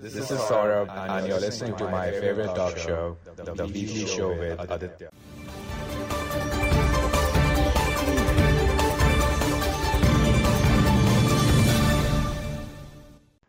This is Saurabh, and you're listening to my favorite talk show, The Weekly Show with Aditya.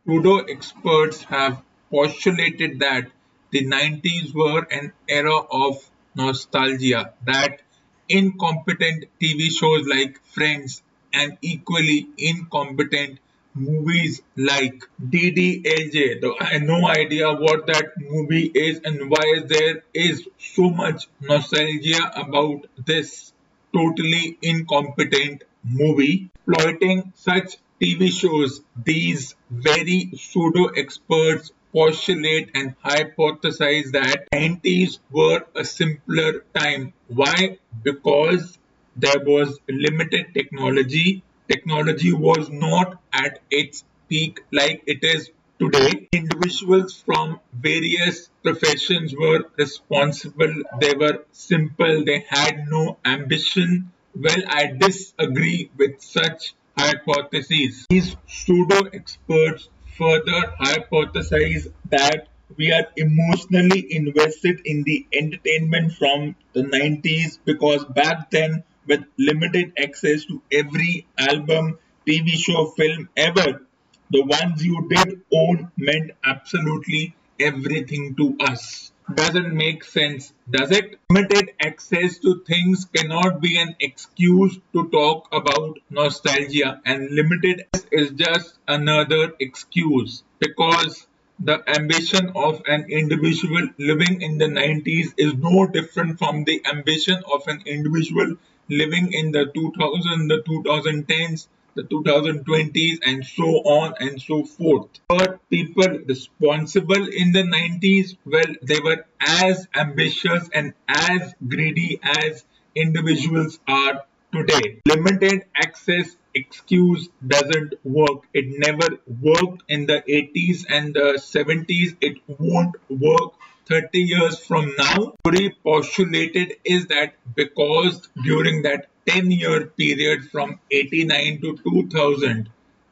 Pseudo experts have postulated that the 90s were an era of nostalgia, that incompetent TV shows like Friends and equally incompetent movies like DDLJ. I have no idea what that movie is and why there is so much nostalgia about this totally incompetent movie. Exploiting such TV shows, these very pseudo experts postulate and hypothesize that 90s were a simpler time. Why? Because there was limited technology technology was not at its peak like it is today. Individuals from various professions were responsible, they were simple, they had no ambition. Well, I disagree with such hypotheses. These pseudo experts further hypothesize that we are emotionally invested in the entertainment from the 90s because back then with limited access to every album, TV show, film ever. The ones you did own meant absolutely everything to us. Doesn't make sense, does it? Limited access to things cannot be an excuse to talk about nostalgia, and limited is just another excuse because the ambition of an individual living in the 90s is no different from the ambition of an individual living in the 2000s, the 2010s, the 2020s, and so on and so forth. But people responsible in the 90s, well, they were as ambitious and as greedy as individuals are today. Limited access excuse doesn't work. It never worked in the 80s and the 70s. It won't work 30 years from now. Theory postulated is that because during that 10 year period from 89 to 2000,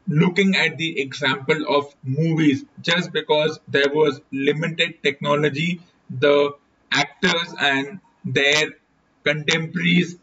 looking at the example of movies, just because there was limited technology, the actors and their contemporaries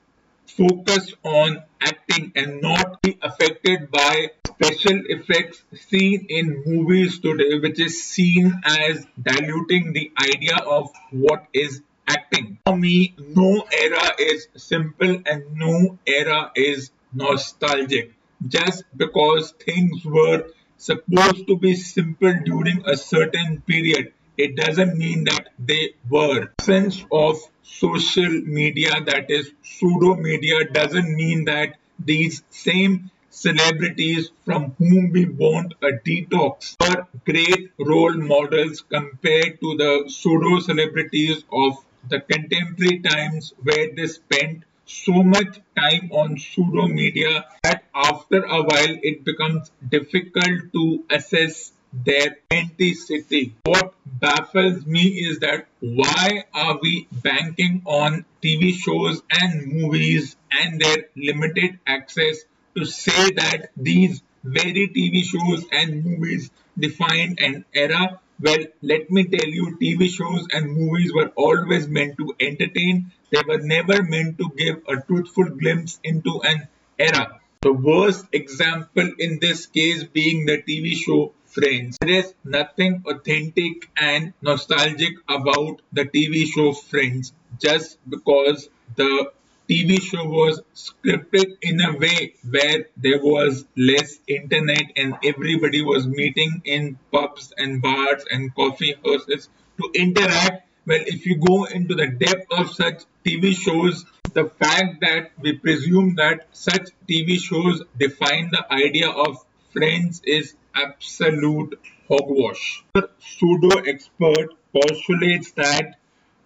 focus on acting and not be affected by special effects seen in movies today, which is seen as diluting the idea of what is acting. For me, no era is simple and no era is nostalgic. Just because things were supposed to be simple during a certain period it doesn't mean that they were. Sense of social media that is pseudo media doesn't mean that these same celebrities from whom we want a detox are great role models compared to the pseudo celebrities of the contemporary times where they spent so much time on pseudo media that after a while it becomes difficult to assess their authenticity. What baffles me is that why are we banking on TV shows and movies and their limited access to say that these very TV shows and movies defined an era? Well, let me tell you, TV shows and movies were always meant to entertain. They were never meant to give a truthful glimpse into an era. The worst example in this case being the TV show Friends. There is nothing authentic and nostalgic about the TV show Friends just because the TV show was scripted in a way where there was less internet and everybody was meeting in pubs and bars and coffee houses to interact. Well, if you go into the depth of such TV shows, the fact that we presume that such TV shows define the idea of friends is absolute hogwash. The pseudo expert postulates that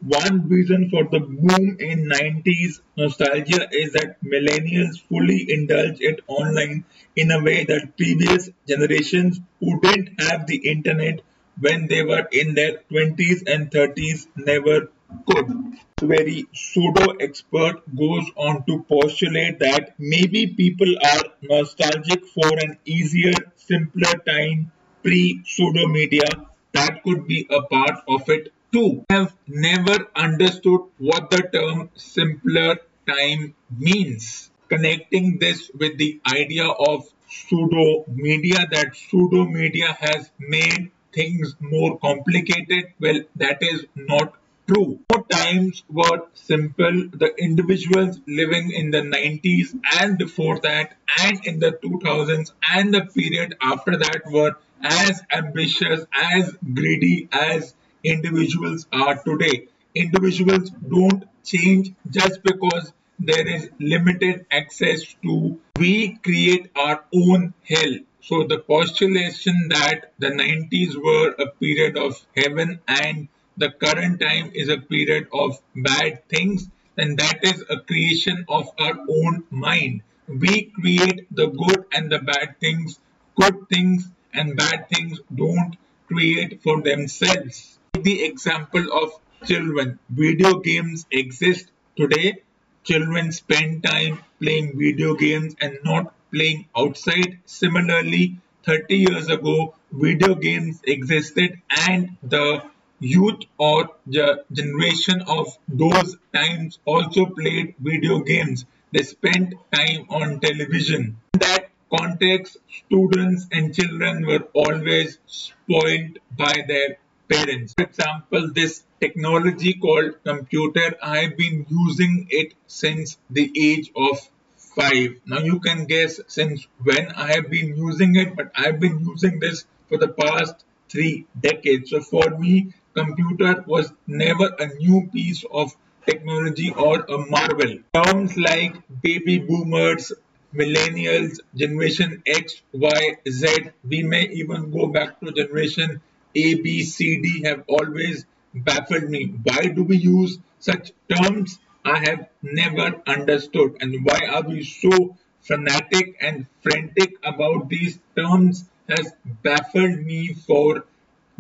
one reason for the boom in 90s nostalgia is that millennials fully indulge it online in a way that previous generations who didn't have the internet when they were in their 20s and 30s never could. Very pseudo expert goes on to postulate that maybe people are nostalgic for an easier, simpler time pre pseudo media that could be a part of it too. I have never understood what the term simpler time means. Connecting this with the idea of pseudo media, that pseudo media has made things more complicated. Well, that is not true. More times were simple. The individuals living in the 90s and before that, and in the 2000s and the period after that were as ambitious, as greedy as individuals are today. Individuals don't change just because there is limited access to we create our own hell. So the postulation that the 90s were a period of heaven and the current time is a period of bad things then that is a creation of our own mind. We create the good and the bad things good things and bad things don't create for themselves the example of children video games exist today children spend time playing video games and not playing outside. Similarly, 30 years ago, video games existed and the youth or the generation of those times also played video games. They spent time on television. In that context, students and children were always spoiled by their parents. For example, this technology called computer, I've been using it since the age of 5. Now you can guess since when I have been using it, but I've been using this for the past 3 decades. So for me, computer was never a new piece of technology or a marvel. Terms like baby boomers, millennials, generation X, Y, Z, we may even go back to generation a, B, C, D have always baffled me. Why do we use such terms? I have never understood. And why are we so fanatic and frantic about these terms has baffled me for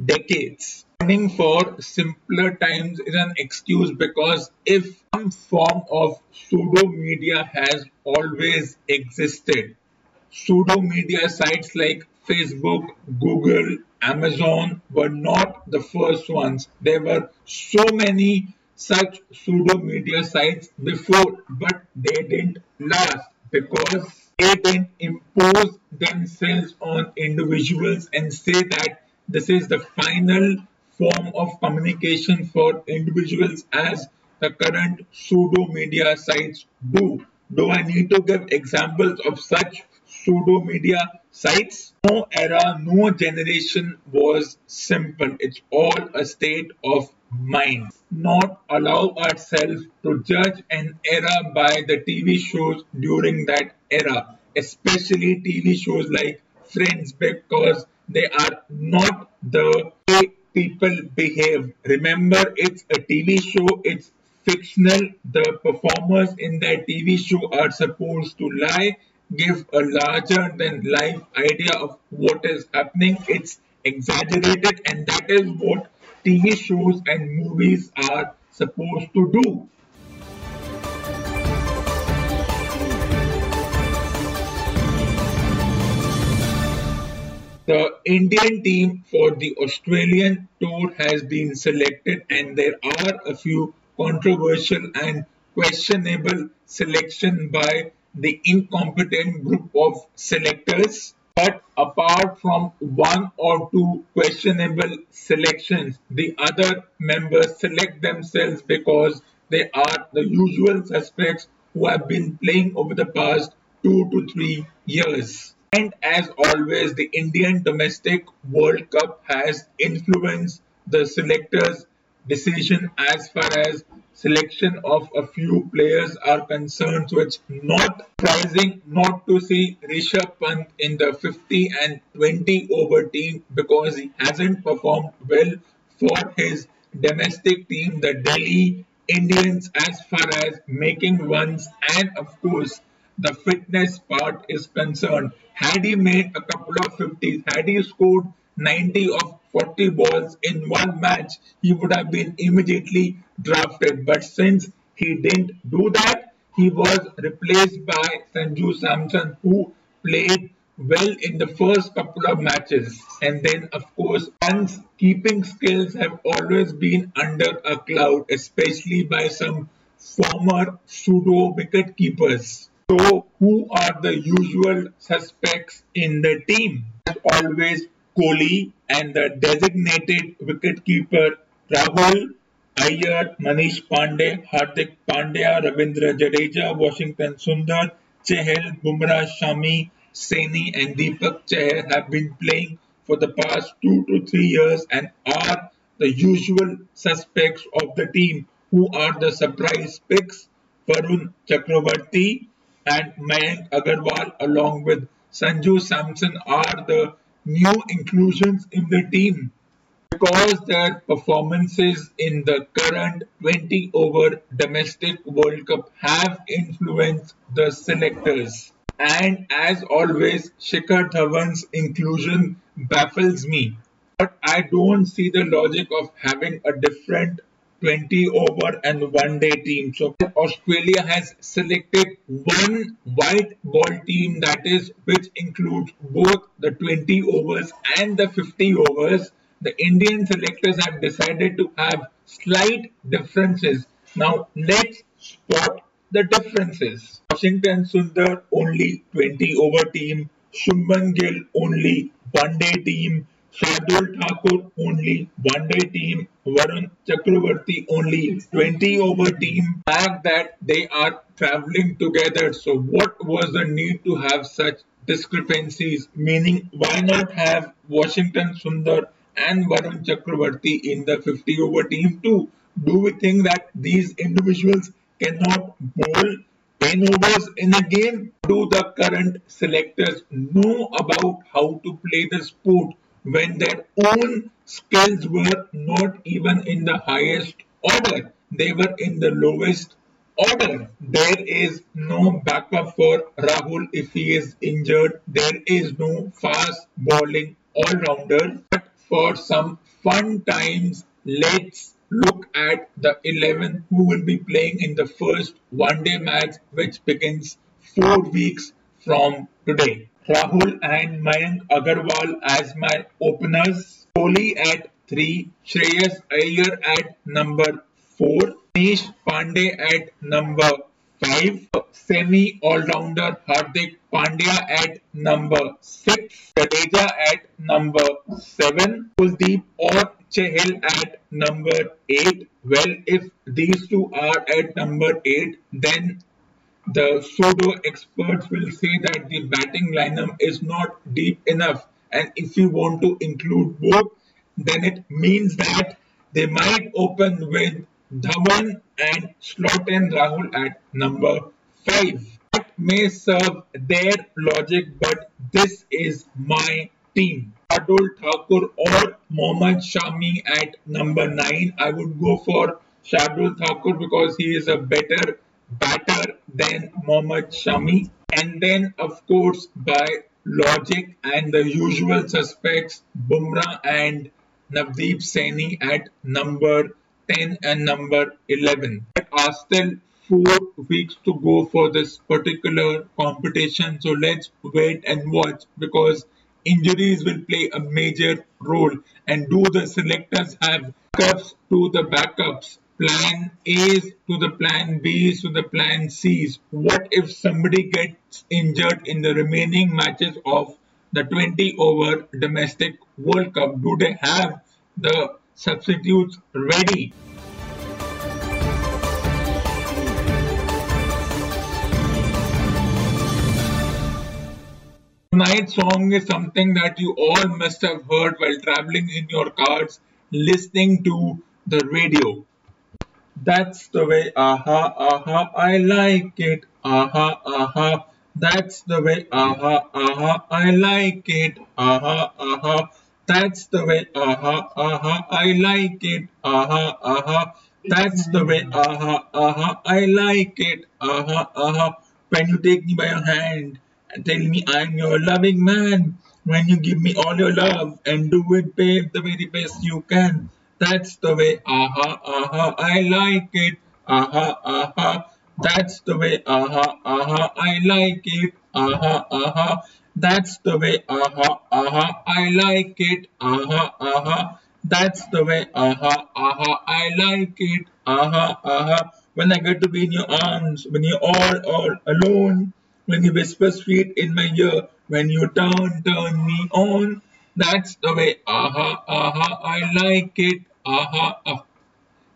decades. Running for simpler times is an excuse because if some form of pseudo media has always existed, pseudo media sites like Facebook, Google, Amazon were not the first ones. There were so many such pseudo media sites before, but they didn't last because they didn't impose themselves on individuals and say that this is the final form of communication for individuals as the current pseudo media sites do. Do I need to give examples of such pseudo media sites. No era, no generation was simple. It's all a state of mind. Not allow ourselves to judge an era by the TV shows during that era, especially TV shows like Friends, because they are not the way people behave. Remember, it's a TV show, it's fictional. The performers in that TV show are supposed to lie give a larger than life idea of what is happening. It's exaggerated, and that is what TV shows and movies are supposed to do. The Indian team for the Australian tour has been selected, and there are a few controversial and questionable selection by the incompetent group of selectors. But apart from one or two questionable selections, the other members select themselves because they are the usual suspects who have been playing over the past two to three years. And as always, the Indian domestic World Cup has influenced the selectors' decision as far as selection of a few players are concerned. So it's not surprising not to see Rishabh Pant in the 50 and 20 over team because he hasn't performed well for his domestic team, the Delhi Indians, as far as making runs and of course the fitness part is concerned. Had he made a couple of 50s, had he scored 90 of 40 balls in one match, he would have been immediately drafted. But since he didn't do that, he was replaced by Sanju Samson, who played well in the first couple of matches. And then, of course, Pant's keeping skills have always been under a cloud, especially by some former pseudo wicket keepers. So, who are the usual suspects in the team? As always, Kohli and the designated wicketkeeper Rahul Iyer, Manish Pandey, Hardik Pandya, Ravindra Jadeja, Washington Sundar, Chahal, Bumrah, Shami, Saini and Deepak Chahar have been playing for the past two to three years and are the usual suspects of the team. Who are the surprise picks? Varun Chakravarti and Mayank Agarwal along with Sanju Samson are the new inclusions in the team because their performances in the current 20 over domestic World Cup have influenced the selectors. And as always, Shikhar Dhawan's inclusion baffles me. But I don't see the logic of having a different 20 over and one day team. So Australia has selected one white ball team that is which includes both the 20 overs and the 50 overs. The Indian selectors have decided to have slight differences. Now let's spot the differences. Washington Sundar only 20 over team, Shubman Gill only one day team, Shardul Thakur only one day team, Varun Chakravarti only 20 over team. Fact that they are traveling together. So what was the need to have such discrepancies? Meaning why not have Washington Sundar and Varun Chakravarti in the 50 over team too? Do we think that these individuals cannot bowl 10 overs in a game? Do the current selectors know about how to play the sport? When their own skills were not even in the highest order. They were in the lowest order. There is no backup for Rahul if he is injured. There is no fast bowling all-rounder. But for some fun times, let's look at the 11 who will be playing in the first one-day match which begins four weeks from today. Rahul and Mayank Agarwal as my openers. Kohli at 3. Shreyas Iyer at number 4. Manish Pandey at number 5. Semi all-rounder Hardik Pandya at number 6. Jadeja at number 7. Kuldeep or Chahal at number 8. Well, if these two are at number 8, then the pseudo experts will say that the batting lineup is not deep enough and if you want to include both then it means that they might open with Dhawan and slot in Rahul at number 5. That may serve their logic but this is my team. Shardul Thakur or Mohammad Shami at number 9. I would go for Shardul Thakur because he is a better batter than Mohammad Shami. And then, of course, by logic and the usual suspects, Bumrah and Navdeep Saini at number 10 and number 11. There are still four weeks to go for this particular competition. So let's wait and watch because injuries will play a major role. And do the selectors have cups to the backups? Plan A's to the plan B's to the plan C's. What if somebody gets injured in the remaining matches of the 20 over domestic World Cup? Do they have the substitutes ready? Tonight's song is something that you all must have heard while traveling in your cars, listening to the radio. That's the way, aha, aha, I like it, aha, aha. That's the way, aha, aha, I like it, aha, aha. That's the way, aha, aha, I like it, aha, aha. That's the way, aha, aha, I like it, aha, aha. When you take me by your hand and tell me I'm your loving man, when you give me all your love and do it, babe, the very best you can. That's the way, aha, aha, I like it, aha, aha. That's the way, aha, aha, I like it, aha, aha. That's the way, aha, aha, I like it, aha, aha. That's the way, aha, aha, I like it, aha, aha. When I get to be in your arms, when you're all, all alone, when you whisper sweet in my ear, when you turn, turn me on. That's the way, aha, aha, I like it, aha, aha.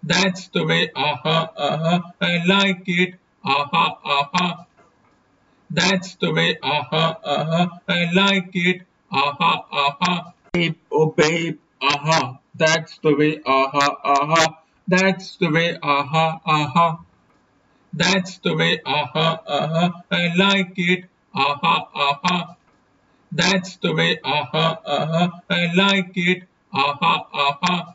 That's the way, aha, aha, I like it, aha, aha. That's the way, aha, aha, I like it, aha, aha. Babe, oh babe, aha, that's the way, aha, aha. That's the way, aha, aha. That's the way, aha, aha, I like it, aha, aha. That's the way, aha, aha, I like it, aha, aha.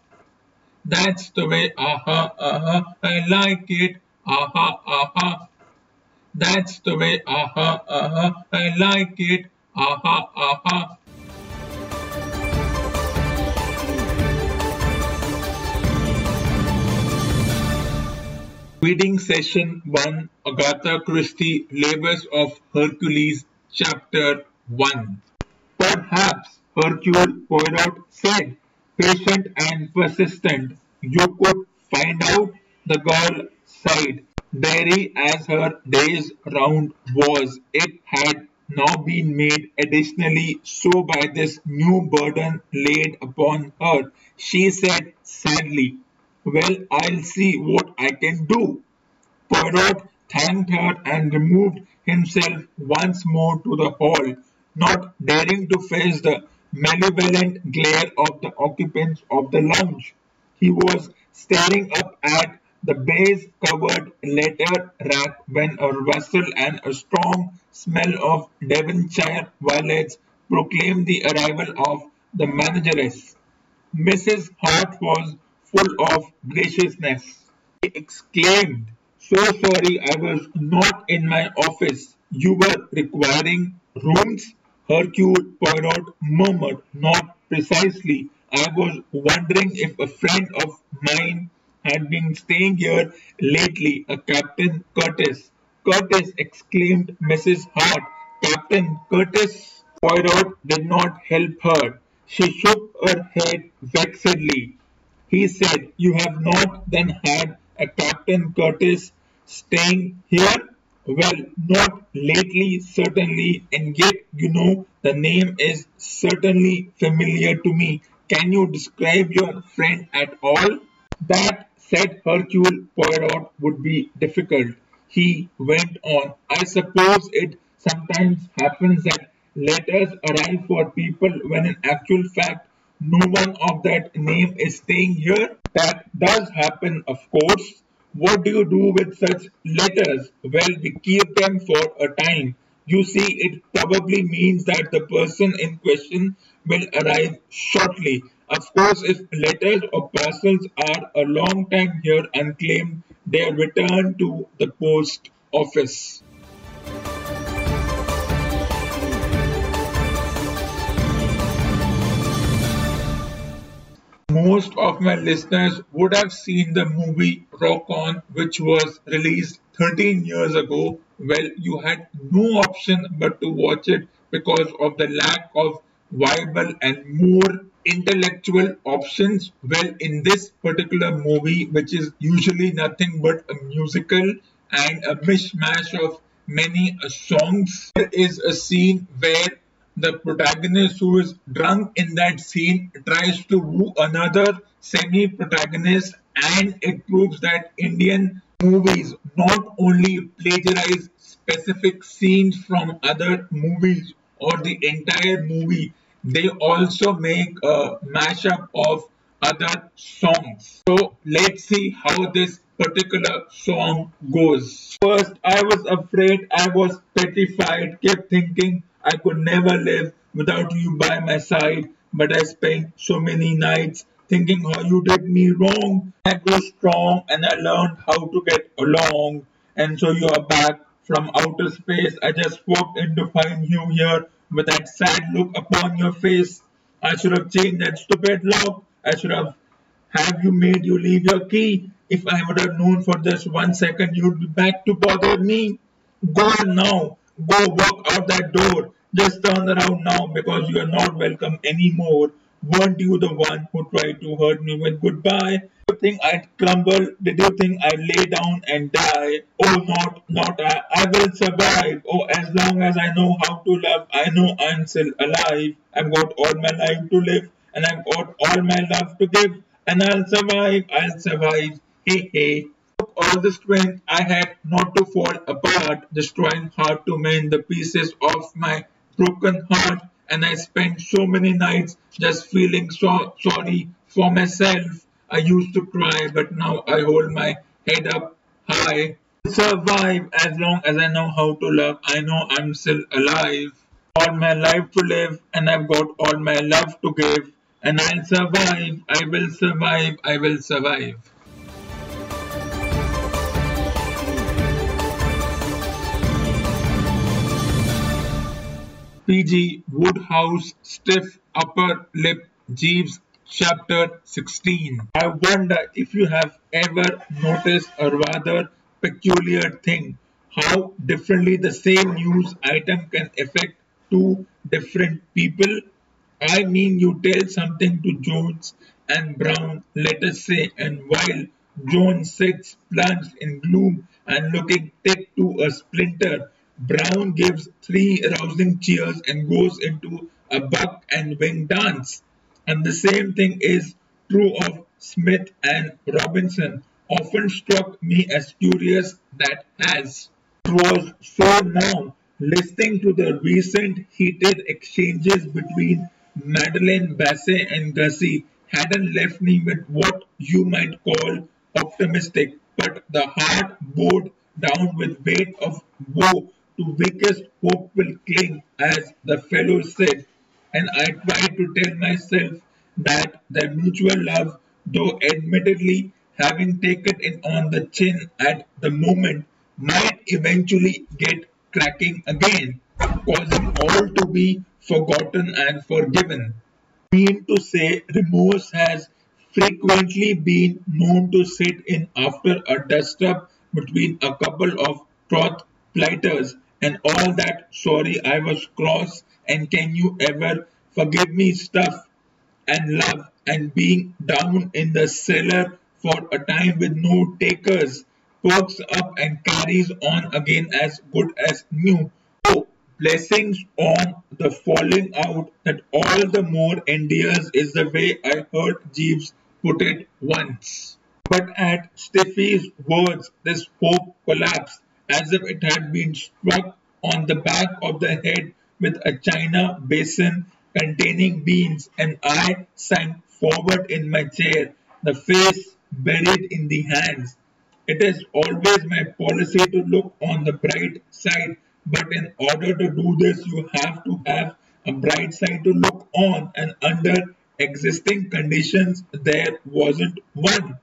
That's the way, aha, aha, I like it, aha, aha. That's the way, aha, aha, I like it, aha, aha. Reading Session 1 Agatha Christie Labors of Hercules Chapter 1 Perhaps Hercule Poirot said, patient and persistent, you could find out, the girl sighed. Weary as her day's round was, it had now been made additionally so by this new burden laid upon her. She said sadly, Well, I'll see what I can do. Poirot thanked her and removed himself once more to the hall, not daring to face the malevolent glare of the occupants of the lounge. He was staring up at the baize covered letter rack when a rustle and a strong smell of Devonshire violets proclaimed the arrival of the manageress. Mrs. Hart was full of graciousness. She exclaimed, So sorry I was not in my office. You were requiring rooms? Hercule Poirot murmured, Not precisely. I was wondering if a friend of mine had been staying here lately, a Captain Curtis. Curtis, exclaimed Mrs. Hart. Captain Curtis? Poirot did not help her. She shook her head vexedly. He said, You have not then had a Captain Curtis staying here? Well, not lately, certainly, and yet, you know, the name is certainly familiar to me. Can you describe your friend at all? That, said Hercule Poirot, would be difficult. He went on. I suppose it sometimes happens that letters arrive for people when in actual fact no one of that name is staying here. That does happen, of course. What do you do with such letters? Well, we keep them for a time. You see, it probably means that the person in question will arrive shortly. Of course, if letters or parcels are a long time here unclaimed, they are returned to the post office. Most of my listeners would have seen the movie Rock On, which was released 13 years ago. Well, you had no option but to watch it because of the lack of viable and more intellectual options. Well, in this particular movie, which is usually nothing but a musical and a mishmash of many songs, there is a scene where the protagonist who is drunk in that scene tries to woo another semi protagonist, and it proves that Indian movies not only plagiarize specific scenes from other movies or the entire movie, they also make a mashup of other songs. So let's see how this particular song goes. First, I was afraid, I was petrified, kept thinking I could never live without you by my side. But I spent so many nights thinking how you did me wrong. I grew strong and I learned how to get along. And so you are back from outer space. I just walked in to find you here with that sad look upon your face. I should have changed that stupid lock. I should have have you made you leave your key. If I would have known for just one second you'd be back to bother me. Go on now. Go walk out that door. Just turn around now because you are not welcome anymore. Weren't you the one who tried to hurt me with goodbye? Did you think I'd crumble? Did you think I'd lay down and die? Oh, not, not I. I will survive. Oh, as long as I know how to love, I know I'm still alive. I've got all my life to live and I've got all my love to give. And I'll survive, I'll survive. Hey, hey all the strength I had not to fall apart, destroying hard to mend the pieces of my broken heart. And I spent so many nights just feeling so sorry for myself. I used to cry, but now I hold my head up high. Survive as long as I know how to love. I know I'm still alive. All my life to live, and I've got all my love to give. And I'll survive. I will survive. I will survive. P.G. Wodehouse, Stiff Upper Lip Jeeves Chapter 16 I wonder if you have ever noticed a rather peculiar thing how differently the same news item can affect two different people. I mean, you tell something to Jones and Brown, let us say, and while Jones sits plunged in gloom and looking thick to a splinter, Brown gives three rousing cheers and goes into a buck and wing dance. And the same thing is true of Smith and Robinson. Often struck me as curious that as it was so now listening to the recent heated exchanges between Madeline Bassett and Gussie hadn't left me with what you might call optimistic, but the heart bowed down with weight of woe to weakest hope will cling, as the fellow said, and I tried to tell myself that their mutual love, though admittedly having taken it on the chin at the moment, might eventually get cracking again, causing all to be forgotten and forgiven. Mean to say, remorse has frequently been known to sit in after a dust up between a couple of troth plighters and all that sorry I was cross and can you ever forgive me stuff and love and being down in the cellar for a time with no takers perks up and carries on again as good as new. Oh, blessings on the falling out that all the more endears is the way I heard Jeeves put it once. But at Stiffy's words, this hope collapsed as if it had been struck on the back of the head with a china basin containing beans, and I sank forward in my chair, the face buried in the hands. It is always my policy to look on the bright side, but in order to do this, you have to have a bright side to look on, and under existing conditions, there wasn't one.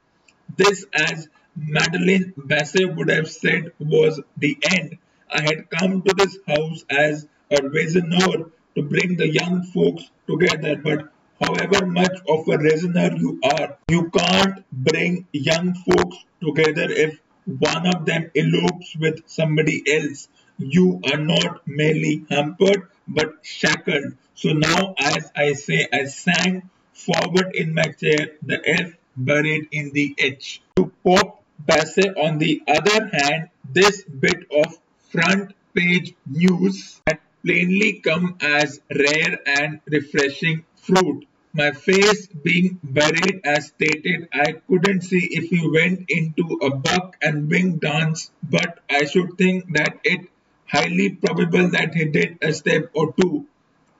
This, as Madeline Bassett would have said, was the end. I had come to this house as a reasoner to bring the young folks together, but however much of a reasoner you are, you can't bring young folks together if one of them elopes with somebody else. You are not merely hampered but shackled. So now, as I say, I sank forward in my chair, the F buried in the H. To Pop Bassett, on the other hand, this bit of front page news had plainly come as rare and refreshing fruit. My face being buried as stated, I couldn't see if he went into a buck and wing dance, but I should think that it highly probable that he did a step or two.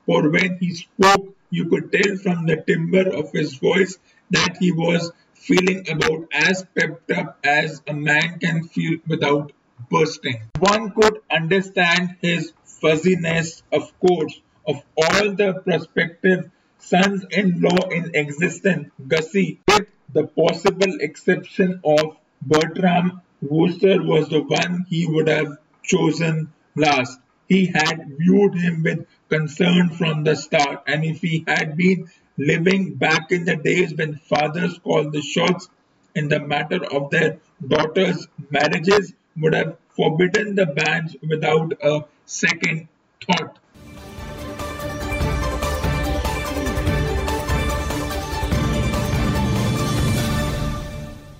For when he spoke, you could tell from the timbre of his voice that he was feeling about as pepped up as a man can feel without bursting. One could understand his fuzziness, of course, of all the prospective sons-in-law in existence, Gussie, with the possible exception of Bertram Wooster was the one he would have chosen last. He had viewed him with concern from the start, and if he had been living back in the days when fathers called the shots in the matter of their daughters' marriages would have forbidden the banns without a second thought.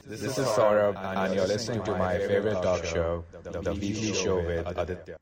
This, this is Saurabh, and you're listening to my favorite talk show, The Weekly Show with Aditya.